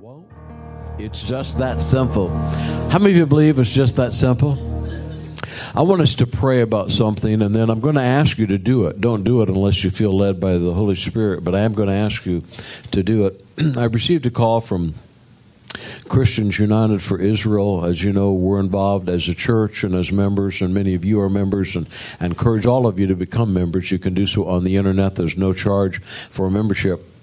won't. It's just that simple. How many of you believe it's just that simple? I want us to pray about something, and then I'm going to ask you to do it. Don't do it unless you feel led by the Holy Spirit, but I am going to ask you to do it. I received a call from Christians United for Israel. As you know, we're involved as a church and as members, and many of you are members, and I encourage all of you to become members. You can do so on the internet, there's no charge for membership.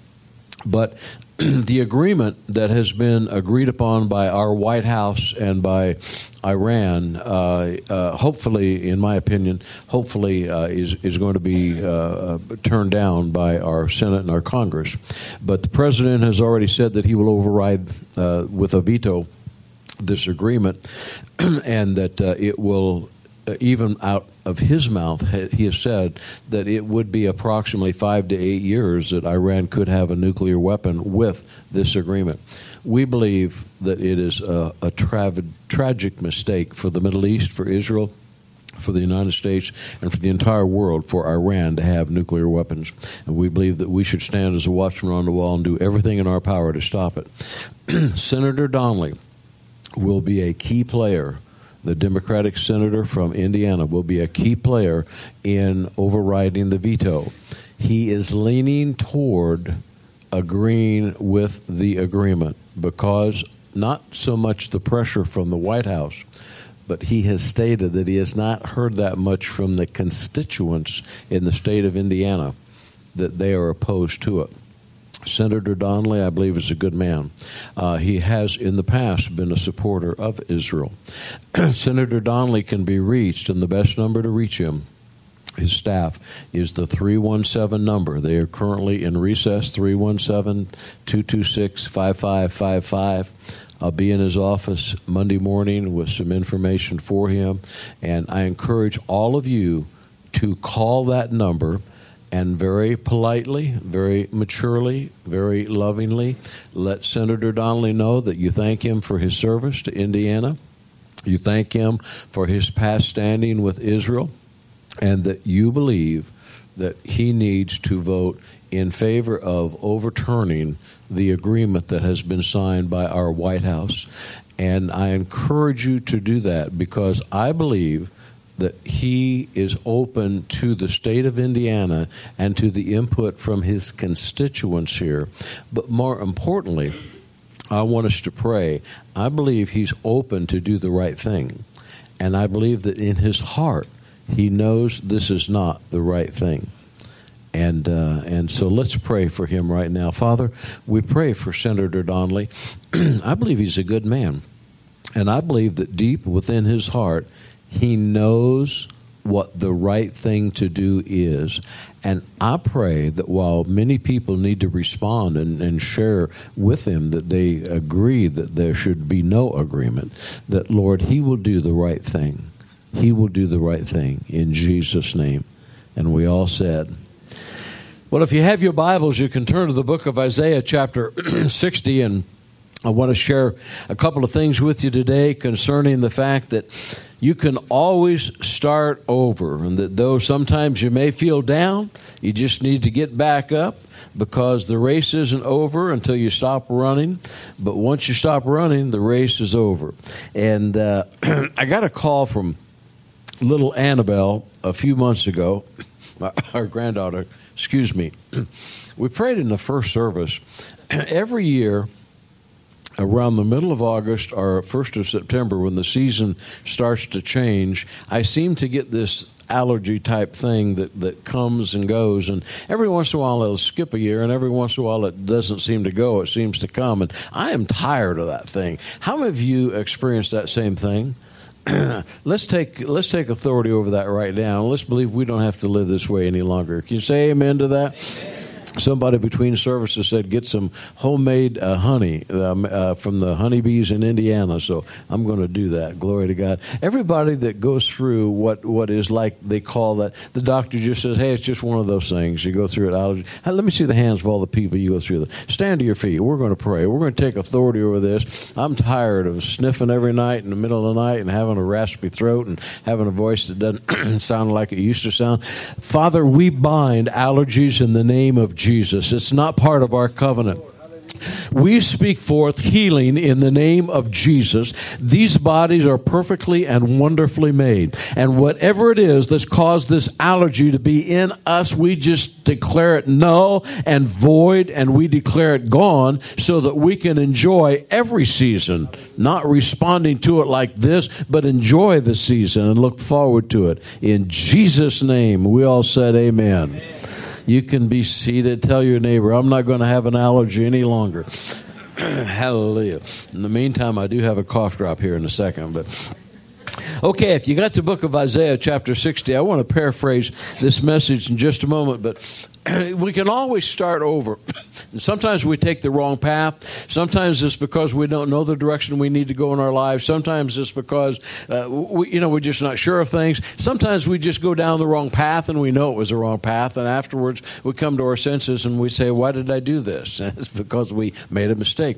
But the agreement that has been agreed upon by our White House and by Iran, uh, uh, hopefully, in my opinion, hopefully uh, is is going to be uh, uh, turned down by our Senate and our Congress. But the president has already said that he will override uh, with a veto this agreement, and that it will Uh, even out of his mouth, he has said that it would be approximately five to eight years that Iran could have a nuclear weapon with this agreement. We believe that it is a, a tra- tragic mistake for the Middle East, for Israel, for the United States and for the entire world for Iran to have nuclear weapons. And we believe that we should stand as a watchman on the wall and do everything in our power to stop it. Senator Donnelly will be a key player the Democratic senator from Indiana, will be a key player in overriding the veto. He is leaning toward agreeing with the agreement because not so much the pressure from the White House, but he has stated that he has not heard that much from the constituents in the state of Indiana that they are opposed to it. Senator Donnelly, I believe, is a good man. Uh, he has in the past been a supporter of Israel. Senator Donnelly can be reached, and the best number to reach him his staff is the 317 number. They are currently in recess 317 226 5555. I'll be in his office Monday morning with some information for him. And I encourage all of you to call that number and very politely, very maturely, very lovingly let Senator Donnelly know that you thank him for his service to Indiana. You thank him for his past standing with Israel, and that you believe that he needs to vote in favor of overturning the agreement that has been signed by our White House. And I encourage you to do that because I believe that he is open to the state of Indiana and to the input from his constituents here. But more importantly, I want us to pray. I believe he's open to do the right thing. And I believe that in his heart, he knows this is not the right thing. And uh, and so let's pray for him right now, Father. We pray for Senator Donnelly. I believe he's a good man, and I believe that deep within his heart, he knows what the right thing to do is. And I pray that while many people need to respond and, and, share with him that they agree that there should be no agreement, that Lord, he will do the right thing. He will do the right thing in Jesus' name. And we all said, well, if you have your Bibles, you can turn to the book of Isaiah, chapter 60, and I want to share a couple of things with you today concerning the fact that you can always start over. And that though sometimes you may feel down, you just need to get back up because the race isn't over until you stop running. But once you stop running, the race is over. And uh, I got a call from little Annabelle a few months ago, our granddaughter, excuse me. We prayed in the first service. Every year, around the middle of August or 1st of September when the season starts to change, I seem to get this allergy type thing that, that comes and goes. And every once in a while it'll skip a year, and every once in a while it doesn't seem to go, it seems to come. And I am tired of that thing. How of you experienced that same thing? let's take let's take authority over that right now. Let's believe we don't have to live this way any longer. Can you say amen to that? Amen somebody between services said get some homemade uh, honey um, uh, from the honeybees in Indiana. So I'm going to do that. Glory to God. Everybody that goes through what what is like they call that the doctor just says, hey, it's just one of those things. You go through it. Allergy. let me see the hands of all the people you go through. Stand to your feet. We're going to pray. We're going to take authority over this. I'm tired of sniffing every night in the middle of the night and having a raspy throat and having a voice that doesn't sound like it used to sound. Father, we bind allergies in the name of Jesus. It's not part of our covenant. We speak forth healing in the name of Jesus. These bodies are perfectly and wonderfully made. And whatever it is that's caused this allergy to be in us, we just declare it null and void and we declare it gone so that we can enjoy every season, not responding to it like this, but enjoy the season and look forward to it. In Jesus' name, we all said amen. amen. You can be seated. Tell your neighbor, I'm not going to have an allergy any longer. Hallelujah. In the meantime, I do have a cough drop here in a second, but Okay, if you got the book of Isaiah, chapter 60, I want to paraphrase this message in just a moment, but we can always start over. Sometimes we take the wrong path. Sometimes it's because we don't know the direction we need to go in our lives. Sometimes it's because uh, we, you know we're just not sure of things. Sometimes we just go down the wrong path and we know it was the wrong path, and afterwards we come to our senses and we say, "Why did I do this?" And it's because we made a mistake.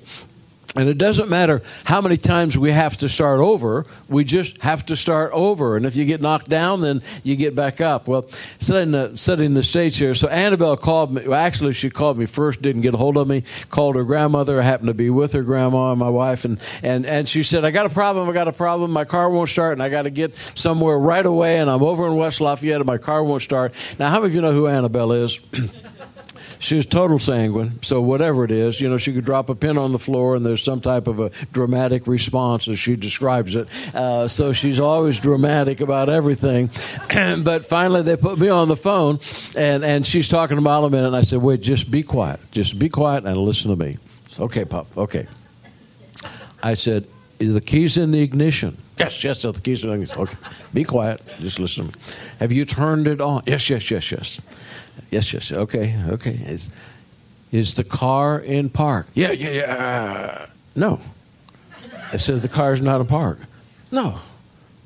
And it doesn't matter how many times we have to start over, we just have to start over. And if you get knocked down, then you get back up. Well, setting the, setting the stage here. So Annabelle called me. Well, actually, she called me first, didn't get a hold of me, called her grandmother. I happened to be with her grandma and my wife. And, and, and she said, I got a problem. I got a problem. My car won't start and I got to get somewhere right away. And I'm over in West Lafayette and my car won't start. Now, how many of you know who Annabelle is? She's total sanguine. So whatever it is, you know, she could drop a pin on the floor and there's some type of a dramatic response as she describes it. Uh, so she's always dramatic about everything. but finally, they put me on the phone and, and she's talking about a minute. And I said, wait, just be quiet. Just be quiet and listen to me. Okay, Pop. Okay. I said, the keys in the ignition? Yes, yes, the keys in the ignition. Okay. Be quiet. Just listen to me. Have you turned it on? Yes, yes, yes, yes. Yes, yes. Okay, okay. Is, is the car in park? Yeah, yeah, yeah. No. It says the car is not in park. No.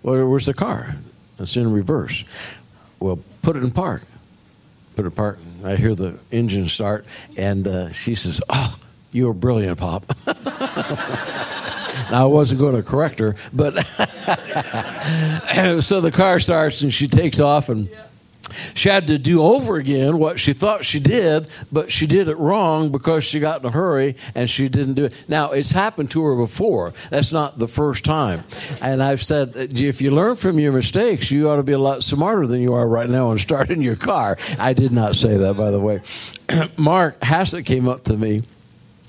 Well, where's the car? It's in reverse. Well, put it in park. Put it in park. I hear the engine start, and uh, she says, "Oh, you're brilliant, Pop." I wasn't going to correct her, but so the car starts, and she takes off, and. She had to do over again what she thought she did, but she did it wrong because she got in a hurry and she didn't do it. Now, it's happened to her before. That's not the first time. And I've said, if you learn from your mistakes, you ought to be a lot smarter than you are right now in starting your car. I did not say that, by the way. Mark Hassett came up to me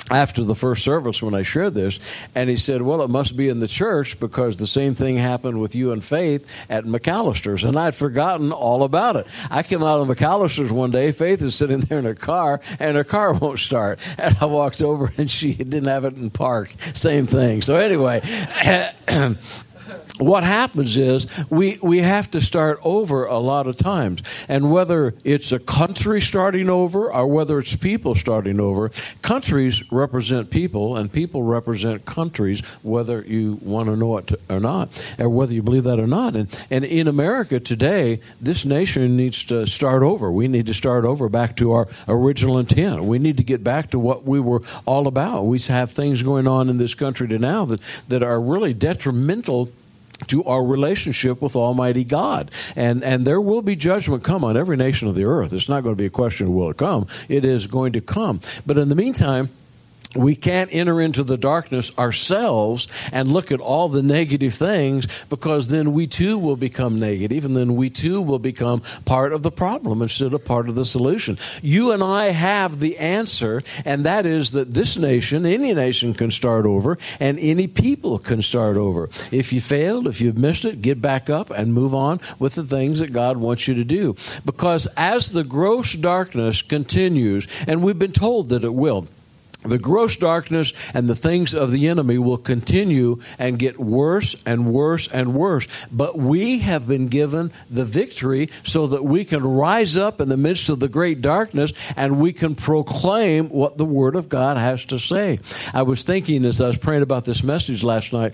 after the first service when I shared this, and he said, Well, it must be in the church because the same thing happened with you and Faith at McAlister's. And I'd forgotten all about it. I came out of McAlister's one day, Faith is sitting there in her car, and her car won't start. And I walked over, and she didn't have it in park. Same thing. So, anyway. what happens is we, we have to start over a lot of times. And whether it's a country starting over or whether it's people starting over, countries represent people and people represent countries, whether you want to know it or not, or whether you believe that or not. And, and in America today, this nation needs to start over. We need to start over back to our original intent. We need to get back to what we were all about. We have things going on in this country to now that, that are really detrimental to our relationship with Almighty God. And, and there will be judgment come on every nation of the earth. It's not going to be a question of will it come. It is going to come. But in the meantime, we can't enter into the darkness ourselves and look at all the negative things because then we too will become negative and then we too will become part of the problem instead of part of the solution. You and I have the answer, and that is that this nation, any nation can start over and any people can start over. If you failed, if you've missed it, get back up and move on with the things that God wants you to do. Because as the gross darkness continues, and we've been told that it will, the gross darkness and the things of the enemy will continue and get worse and worse and worse. But we have been given the victory so that we can rise up in the midst of the great darkness and we can proclaim what the Word of God has to say. I was thinking as I was praying about this message last night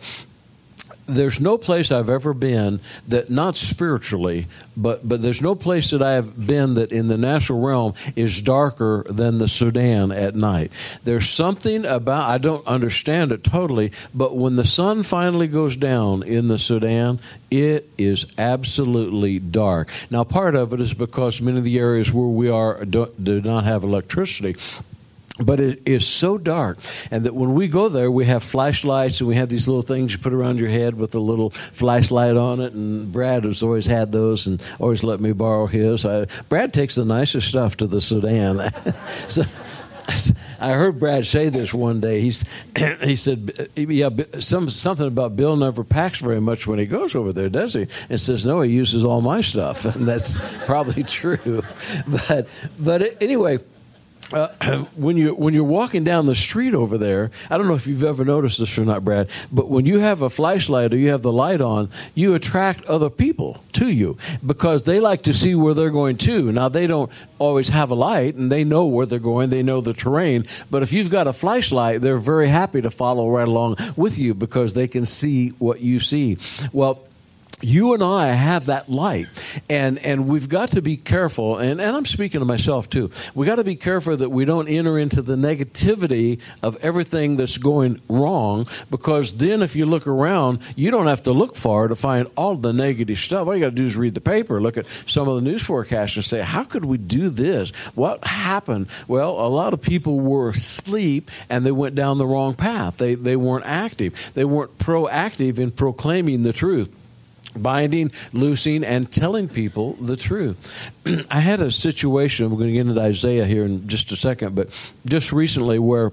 there's no place I've ever been that not spiritually, but but there's no place that I have been that in the natural realm is darker than the Sudan at night. There's something about I don't understand it totally, but when the sun finally goes down in the Sudan, it is absolutely dark. Now, part of it is because many of the areas where we are do, do not have electricity but it is so dark and that when we go there we have flashlights and we have these little things you put around your head with a little flashlight on it and brad has always had those and always let me borrow his I, brad takes the nicest stuff to the sudan so I heard Brad say this one day. He's, he said, "Yeah, some, something about Bill never packs very much when he goes over there, does he?" And says, "No, he uses all my stuff," and that's probably true. But but anyway, uh, when you when you're walking down the street over there, I don't know if you've ever noticed this or not, Brad, but when you have a flashlight or you have the light on, you attract other people to you because they like to see where they're going to. Now they don't always have a light and they know where they're going, they know the terrain, but if you've got a flashlight, they're very happy to follow right along with you because they can see what you see. Well, you and I have that light, and and we've got to be careful. And, and I'm speaking to myself too. We got to be careful that we don't enter into the negativity of everything that's going wrong, because then if you look around, you don't have to look far to find all the negative stuff. All you got to do is read the paper, look at some of the news forecasts, and say, "How could we do this? What happened?" Well, a lot of people were asleep and they went down the wrong path. They they weren't active. They weren't proactive in proclaiming the truth binding, loosing, and telling people the truth. I had a situation, we're going to get into Isaiah here in just a second, but just recently where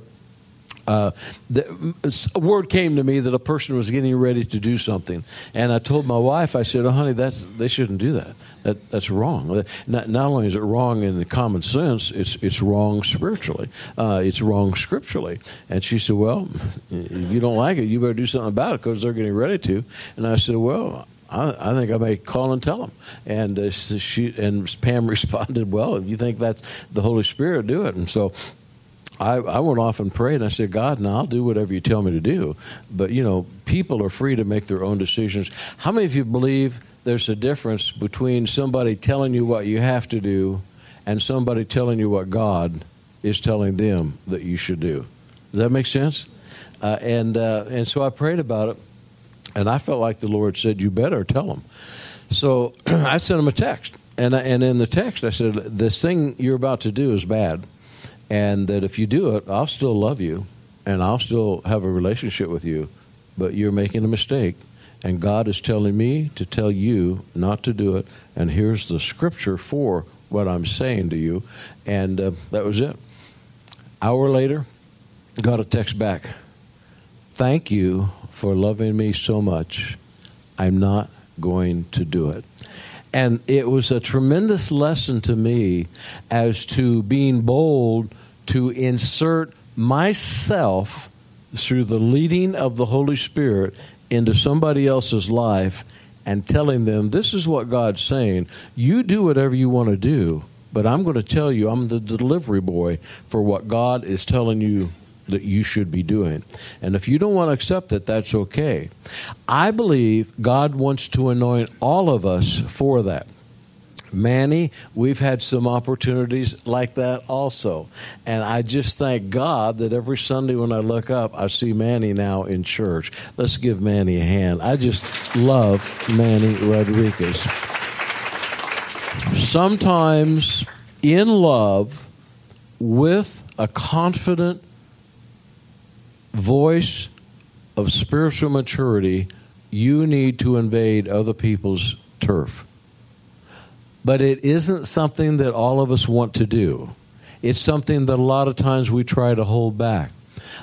uh, the, a word came to me that a person was getting ready to do something, and I told my wife, I said, "Oh, honey, that's they shouldn't do that. That that's wrong. Not, not only is it wrong in the common sense, it's it's wrong spiritually. Uh, it's wrong scripturally." And she said, "Well, if you don't like it, you better do something about it because they're getting ready to." And I said, "Well, I, I, think I may call and tell them. And uh, she and Pam responded, "Well, if you think that's the Holy Spirit, do it." And so I, I, went off and prayed, and I said, God, now I'll do whatever you tell me to do. But, you know, people are free to make their own decisions. How many of you believe there's a difference between somebody telling you what you have to do and somebody telling you what God is telling them that you should do? Does that make sense? Uh, and, uh, and so I prayed about it. And I felt like the Lord said, You better tell them. So I sent him a text. And, I, and in the text, I said, This thing you're about to do is bad. And that if you do it, I'll still love you and I'll still have a relationship with you. But you're making a mistake. And God is telling me to tell you not to do it. And here's the scripture for what I'm saying to you. And uh, that was it. Hour later, got a text back. Thank you for loving me so much. I'm not going to do it. And it was a tremendous lesson to me as to being bold to insert myself through the leading of the Holy Spirit into somebody else's life and telling them, This is what God's saying. You do whatever you want to do, but I'm going to tell you, I'm the delivery boy for what God is telling you that you should be doing. And if you don't want to accept it, that's okay. I believe God wants to anoint all of us for that. Manny, we've had some opportunities like that also. And I just thank God that every Sunday when I look up, I see Manny now in church. Let's give Manny a hand. I just love Manny Rodriguez. Sometimes in love, with a confident voice of spiritual maturity, you need to invade other people's turf. But it isn't something that all of us want to do. It's something that a lot of times we try to hold back.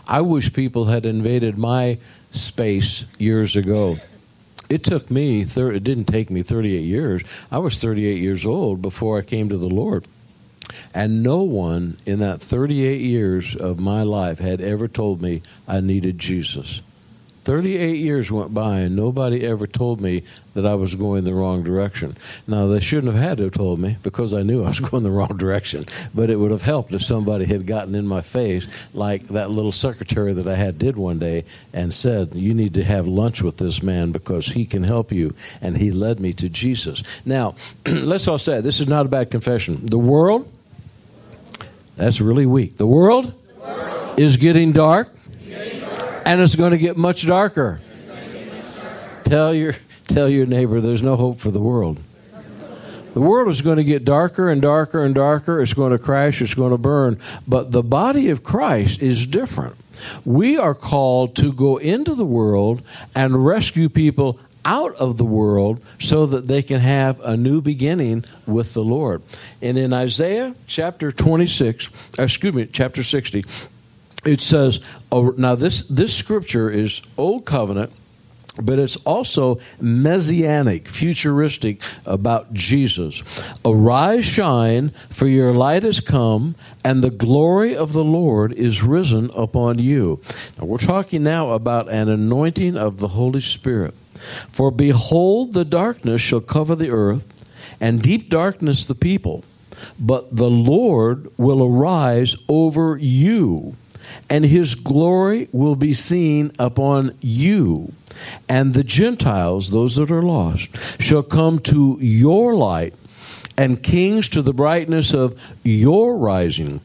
I wish people had invaded my space years ago. It took me, it didn't take me 38 years. I was 38 years old before I came to the Lord. And no one in that 38 years of my life had ever told me I needed Jesus. 38 years went by and nobody ever told me that I was going the wrong direction. Now, they shouldn't have had to have told me because I knew I was going the wrong direction, but it would have helped if somebody had gotten in my face like that little secretary that I had did one day and said, You need to have lunch with this man because he can help you. And he led me to Jesus. Now, let's all say this is not a bad confession. The world, that's really weak. The world, the world. is getting dark, getting dark. and it's going to get much darker. Get much darker. Tell your tell your neighbor there's no hope for the world. The world is going to get darker and darker and darker. It's going to crash. It's going to burn. But the body of Christ is different. We are called to go into the world and rescue people out of the world so that they can have a new beginning with the Lord. And in Isaiah chapter 26, uh, excuse me, chapter 60, it says, oh, now this, this scripture is Old Covenant but it's also messianic, futuristic about Jesus. Arise, shine, for your light has come, and the glory of the Lord is risen upon you. Now, we're talking now about an anointing of the Holy Spirit. For behold, the darkness shall cover the earth, and deep darkness the people. But the Lord will arise over you, and his glory will be seen upon you. And the Gentiles, those that are lost, shall come to your light, and kings to the brightness of your rising.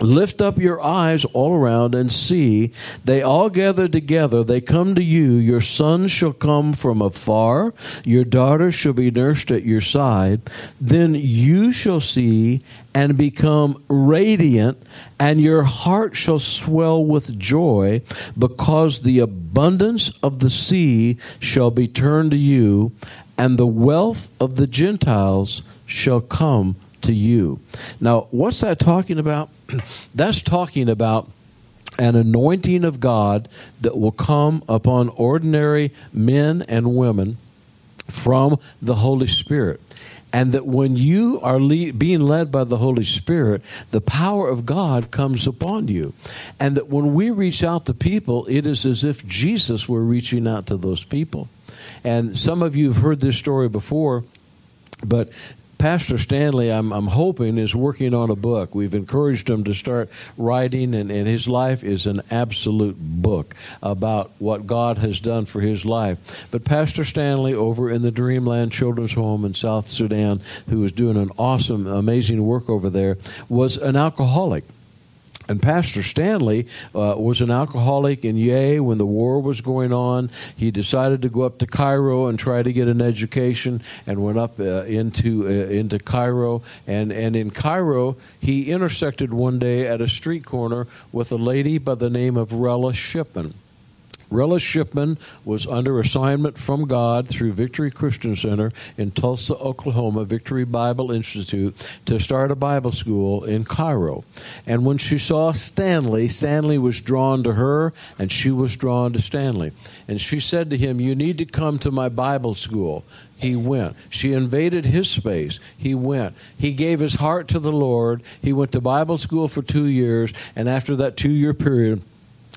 Lift up your eyes all around and see. They all gather together. They come to you. Your sons shall come from afar. Your daughters shall be nursed at your side. Then you shall see and become radiant, and your heart shall swell with joy, because the abundance of the sea shall be turned to you, and the wealth of the Gentiles shall come to you. Now, what's that talking about? That's talking about an anointing of God that will come upon ordinary men and women from the Holy Spirit. And that when you are lead, being led by the Holy Spirit, the power of God comes upon you. And that when we reach out to people, it is as if Jesus were reaching out to those people. And some of you have heard this story before, but Pastor Stanley, I'm, I'm hoping, is working on a book. We've encouraged him to start writing, and, and his life is an absolute book about what God has done for his life. But Pastor Stanley, over in the Dreamland Children's Home in South Sudan, who is doing an awesome, amazing work over there, was an alcoholic. And Pastor Stanley uh, was an alcoholic in Yei when the war was going on. He decided to go up to Cairo and try to get an education, and went up uh, into uh, into Cairo. And and in Cairo, he intersected one day at a street corner with a lady by the name of Rella Shipman. Rella Shipman was under assignment from God through Victory Christian Center in Tulsa, Oklahoma, Victory Bible Institute, to start a Bible school in Cairo. And when she saw Stanley, Stanley was drawn to her, and she was drawn to Stanley. And she said to him, You need to come to my Bible school. He went. She invaded his space. He went. He gave his heart to the Lord. He went to Bible school for two years, and after that two year period,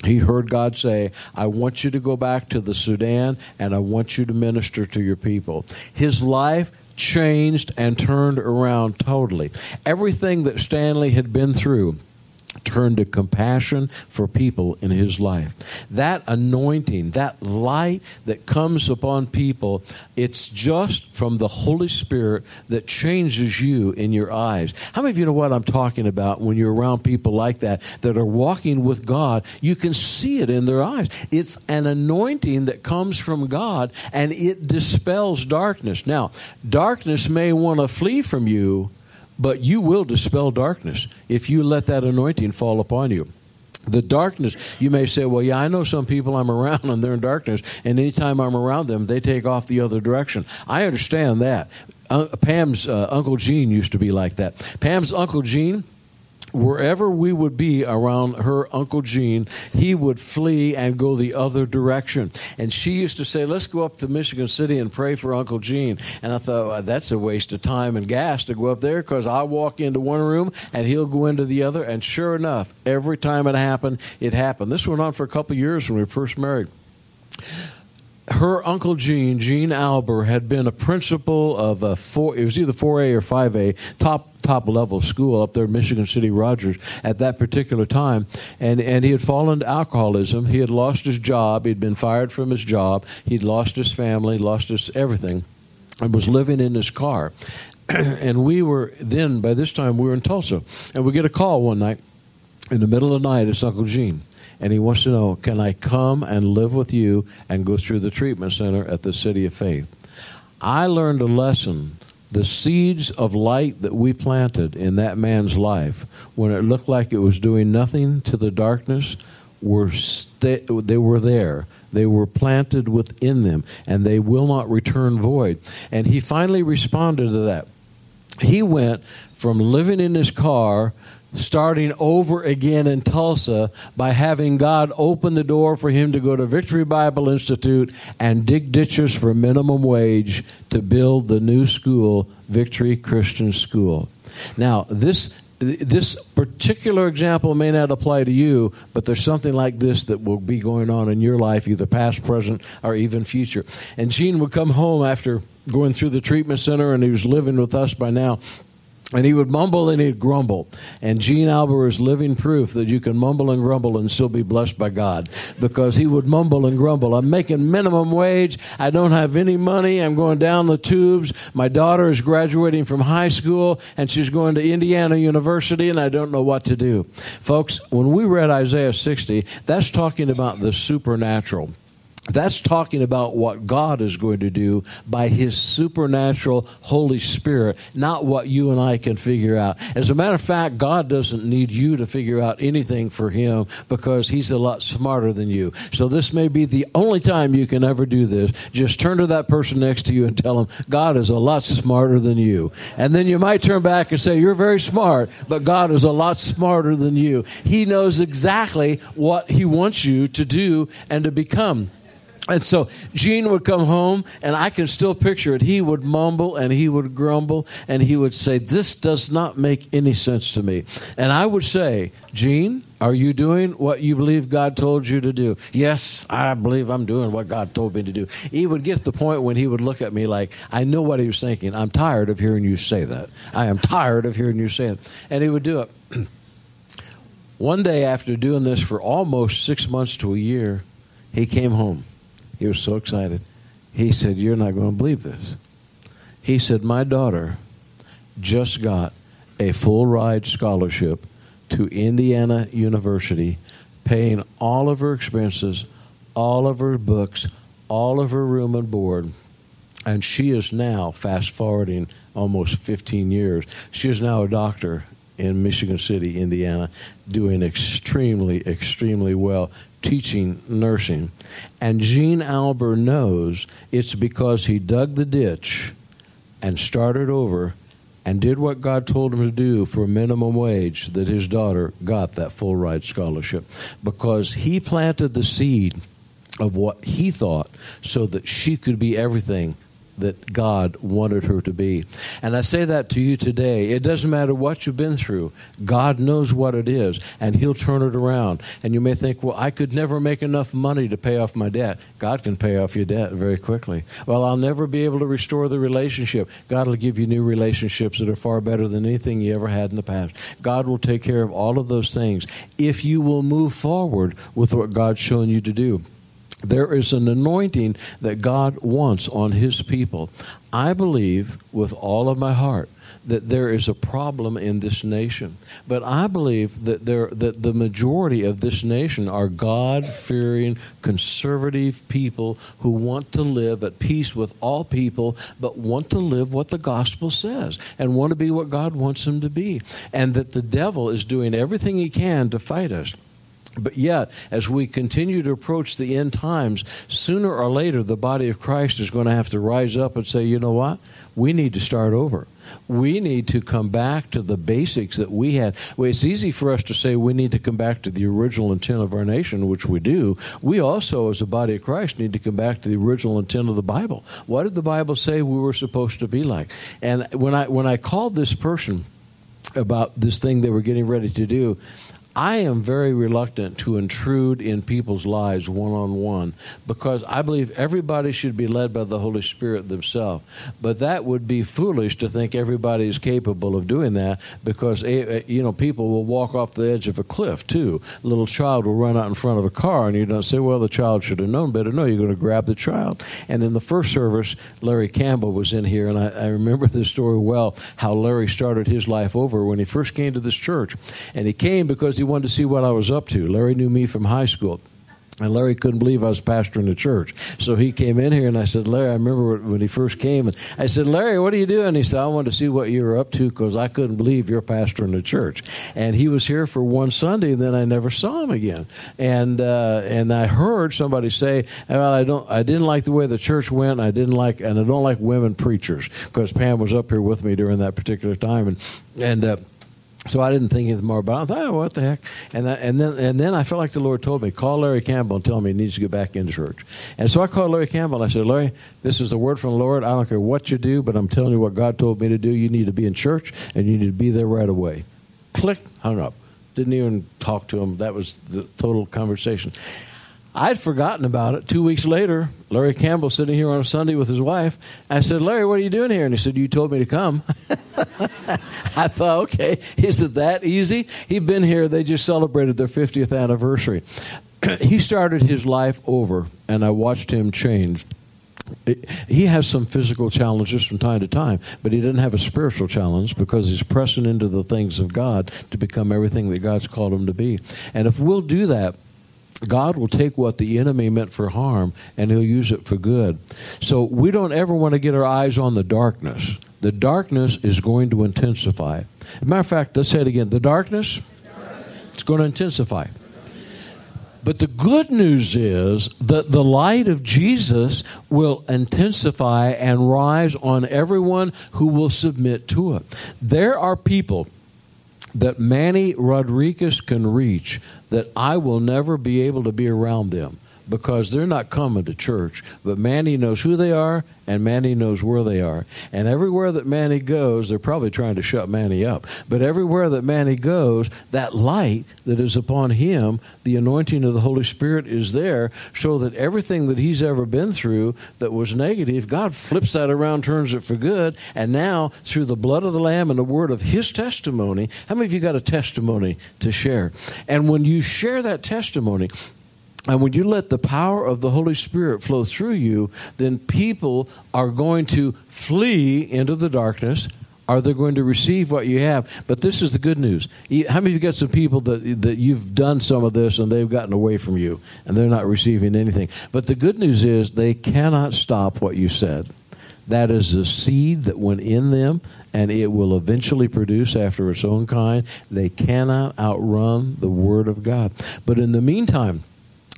he heard God say, I want you to go back to the Sudan and I want you to minister to your people. His life changed and turned around totally. Everything that Stanley had been through turned to compassion for people in his life. That anointing, that light that comes upon people, it's just from the Holy Spirit that changes you in your eyes. How many of you know what I'm talking about when you're around people like that that are walking with God? You can see it in their eyes. It's an anointing that comes from God and it dispels darkness. Now, darkness may want to flee from you but you will dispel darkness if you let that anointing fall upon you. The darkness, you may say, well, yeah, I know some people I'm around and they're in darkness, and anytime I'm around them, they take off the other direction. I understand that. Uh, Pam's uh, Uncle Gene used to be like that. Pam's Uncle Gene wherever we would be around her Uncle Gene, he would flee and go the other direction. And she used to say, Let's go up to Michigan City and pray for Uncle Gene. And I thought, well, That's a waste of time and gas to go up there because I walk into one room and he'll go into the other. And sure enough, every time it happened, it happened. This went on for a couple years when we were first married her uncle Gene, Gene Alber, had been a principal of a four. It was either four A or five A, top top level school up there in Michigan City Rogers at that particular time, and and he had fallen to alcoholism. He had lost his job. He'd been fired from his job. He'd lost his family, lost his everything, and was living in his car. and we were then by this time we were in Tulsa, and we get a call one night in the middle of the night. It's Uncle Gene and he wants to know can I come and live with you and go through the treatment center at the City of Faith? I learned a lesson the seeds of light that we planted in that man's life, when it looked like it was doing nothing to the darkness, were they were there. They were planted within them, and they will not return void. And he finally responded to that. He went from living in his car starting over again in Tulsa by having God open the door for him to go to Victory Bible Institute and dig ditches for minimum wage to build the new school, Victory Christian School. Now, this this particular example may not apply to you, but there's something like this that will be going on in your life, either past, present, or even future. And Gene would come home after going through the treatment center, and he was living with us by now. And he would mumble and he'd grumble. And Gene Alber is living proof that you can mumble and grumble and still be blessed by God. Because he would mumble and grumble. I'm making minimum wage. I don't have any money. I'm going down the tubes. My daughter is graduating from high school and she's going to Indiana University and I don't know what to do. Folks, when we read Isaiah 60, that's talking about the supernatural. That's talking about what God is going to do by His supernatural Holy Spirit, not what you and I can figure out. As a matter of fact, God doesn't need you to figure out anything for Him because He's a lot smarter than you. So this may be the only time you can ever do this. Just turn to that person next to you and tell them, God is a lot smarter than you. And then you might turn back and say, You're very smart, but God is a lot smarter than you. He knows exactly what He wants you to do and to become. And so Gene would come home, and I can still picture it. He would mumble and he would grumble, and he would say, This does not make any sense to me. And I would say, Gene, are you doing what you believe God told you to do? Yes, I believe I'm doing what God told me to do. He would get to the point when he would look at me like, I know what he was thinking. I'm tired of hearing you say that. I am tired of hearing you say it. And he would do it. One day after doing this for almost six months to a year, he came home. He was so excited. He said, You're not going to believe this. He said, My daughter just got a full ride scholarship to Indiana University, paying all of her expenses, all of her books, all of her room and board. And she is now, fast forwarding almost 15 years, she is now a doctor in Michigan City, Indiana, doing extremely, extremely well teaching nursing. And Gene Alber knows it's because he dug the ditch and started over and did what God told him to do for minimum wage that his daughter got that full ride scholarship because he planted the seed of what he thought so that she could be everything that God wanted her to be. And I say that to you today. It doesn't matter what you've been through, God knows what it is, and He'll turn it around. And you may think, well, I could never make enough money to pay off my debt. God can pay off your debt very quickly. Well, I'll never be able to restore the relationship. God will give you new relationships that are far better than anything you ever had in the past. God will take care of all of those things if you will move forward with what God's shown you to do. There is an anointing that God wants on His people. I believe with all of my heart that there is a problem in this nation, but I believe that there that the majority of this nation are God-fearing, conservative people who want to live at peace with all people, but want to live what the gospel says and want to be what God wants them to be, and that the devil is doing everything he can to fight us. But yet, as we continue to approach the end times, sooner or later, the body of Christ is going to have to rise up and say, you know what? We need to start over. We need to come back to the basics that we had. Well, it's easy for us to say we need to come back to the original intent of our nation, which we do. We also, as the body of Christ, need to come back to the original intent of the Bible. What did the Bible say we were supposed to be like? And when I when I called this person about this thing they were getting ready to do, I am very reluctant to intrude in people's lives one on one because I believe everybody should be led by the Holy Spirit themselves. But that would be foolish to think everybody is capable of doing that because eh, eh, you know people will walk off the edge of a cliff too. A little child will run out in front of a car and you don't say, "Well, the child should have known better." No, you're going to grab the child. And in the first service, Larry Campbell was in here, and I, I remember this story well. How Larry started his life over when he first came to this church, and he came because he wanted to see what I was up to. Larry knew me from high school. And Larry couldn't believe I was pastoring the church. So he came in here and I said, Larry, I remember when he first came. And I said, Larry, what are you doing? He said, I wanted to see what you were up to because I couldn't believe you're pastoring the church. And he was here for one Sunday and then I never saw him again. And, uh, and I heard somebody say, well, I don't, I didn't like the way the church went. I didn't like, and I don't like women preachers because Pam was up here with me during that particular time. And, and, uh, so I didn't think anything more about it. I thought, oh, what the heck? And, I, and, then, and then I felt like the Lord told me, call Larry Campbell and tell him he needs to get back in church. And so I called Larry Campbell and I said, Larry, this is the word from the Lord. I don't care what you do, but I'm telling you what God told me to do. You need to be in church and you need to be there right away. Click, hung up. Didn't even talk to him. That was the total conversation. I'd forgotten about it. Two weeks later, Larry Campbell sitting here on a Sunday with his wife. I said, Larry, what are you doing here? And he said, You told me to come. I thought, okay, is it that easy? He'd been here, they just celebrated their 50th anniversary. he started his life over, and I watched him change. He has some physical challenges from time to time, but he didn't have a spiritual challenge because he's pressing into the things of God to become everything that God's called him to be. And if we'll do that, God will take what the enemy meant for harm and he'll use it for good. So we don't ever want to get our eyes on the darkness. The darkness is going to intensify. Matter of fact, let's say it again. The darkness, darkness. it's going to intensify. But the good news is that the light of Jesus will intensify and rise on everyone who will submit to it. There are people that Manny Rodriguez can reach that I will never be able to be around them because they're not coming to church. But Manny knows who they are, and Manny knows where they are. And everywhere that Manny goes, they're probably trying to shut Manny up. But everywhere that Manny goes, that light that is upon him, the anointing of the Holy Spirit is there, so that everything that he's ever been through that was negative, God flips that around, turns it for good. And now, through the blood of the Lamb and the word of his testimony, how many of you got a testimony to share? And when you share that testimony, and when you let the power of the Holy Spirit flow through you, then people are going to flee into the darkness. Are they going to receive what you have? But this is the good news. How many of you got some people that that you've done some of this and they've gotten away from you and they're not receiving anything? But the good news is they cannot stop what you said. That is the seed that went in them, and it will eventually produce after its own kind. They cannot outrun the Word of God. But in the meantime,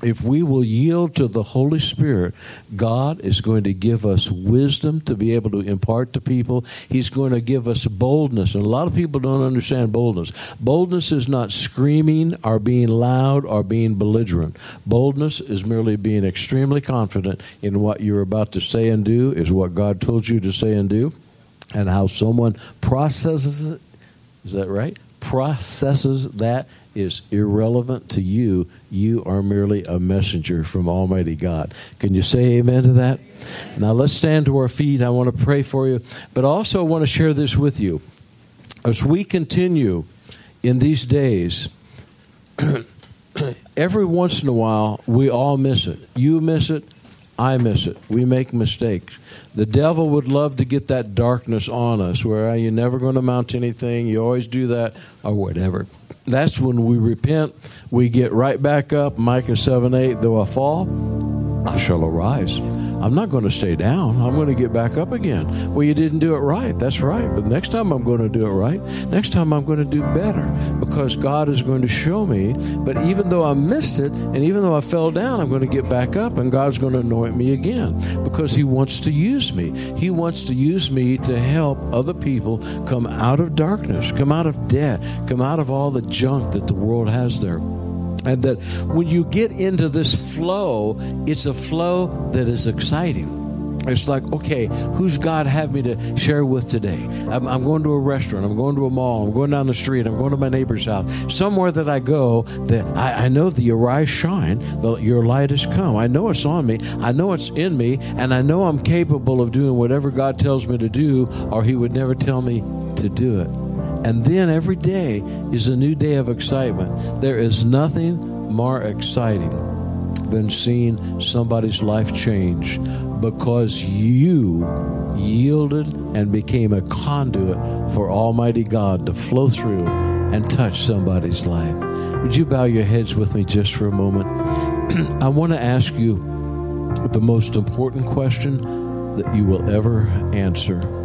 if we will yield to the Holy Spirit, God is going to give us wisdom to be able to impart to people. He's going to give us boldness. And a lot of people don't understand boldness. Boldness is not screaming or being loud or being belligerent. Boldness is merely being extremely confident in what you're about to say and do, is what God told you to say and do, and how someone processes it. Is that right? processes that is irrelevant to you. You are merely a messenger from Almighty God. Can you say amen to that? Now let's stand to our feet. I want to pray for you, but also I want to share this with you. As we continue in these days, every once in a while, we all miss it. You miss it. I miss it. We make mistakes. The devil would love to get that darkness on us where you're never going to amount to anything, you always do that, or whatever. That's when we repent, we get right back up. Micah 7 8, though I fall, I shall arise. I'm not going to stay down. I'm going to get back up again. Well, you didn't do it right. That's right. But next time I'm going to do it right. Next time I'm going to do better because God is going to show me. But even though I missed it and even though I fell down, I'm going to get back up and God's going to anoint me again because He wants to use me. He wants to use me to help other people come out of darkness, come out of debt, come out of all the junk that the world has there. And that when you get into this flow, it's a flow that is exciting. It's like, okay, who's God have me to share with today? I'm, I'm, going to a restaurant. I'm going to a mall. I'm going down the street. I'm going to my neighbor's house. Somewhere that I go, that I, I know that your eyes shine. The, your light has come. I know it's on me. I know it's in me, and I know I'm capable of doing whatever God tells me to do, or He would never tell me to do it. And then every day is a new day of excitement. There is nothing more exciting than seeing somebody's life change because you yielded and became a conduit for Almighty God to flow through and touch somebody's life. Would you bow your heads with me just for a moment? I want to ask you the most important question that you will ever answer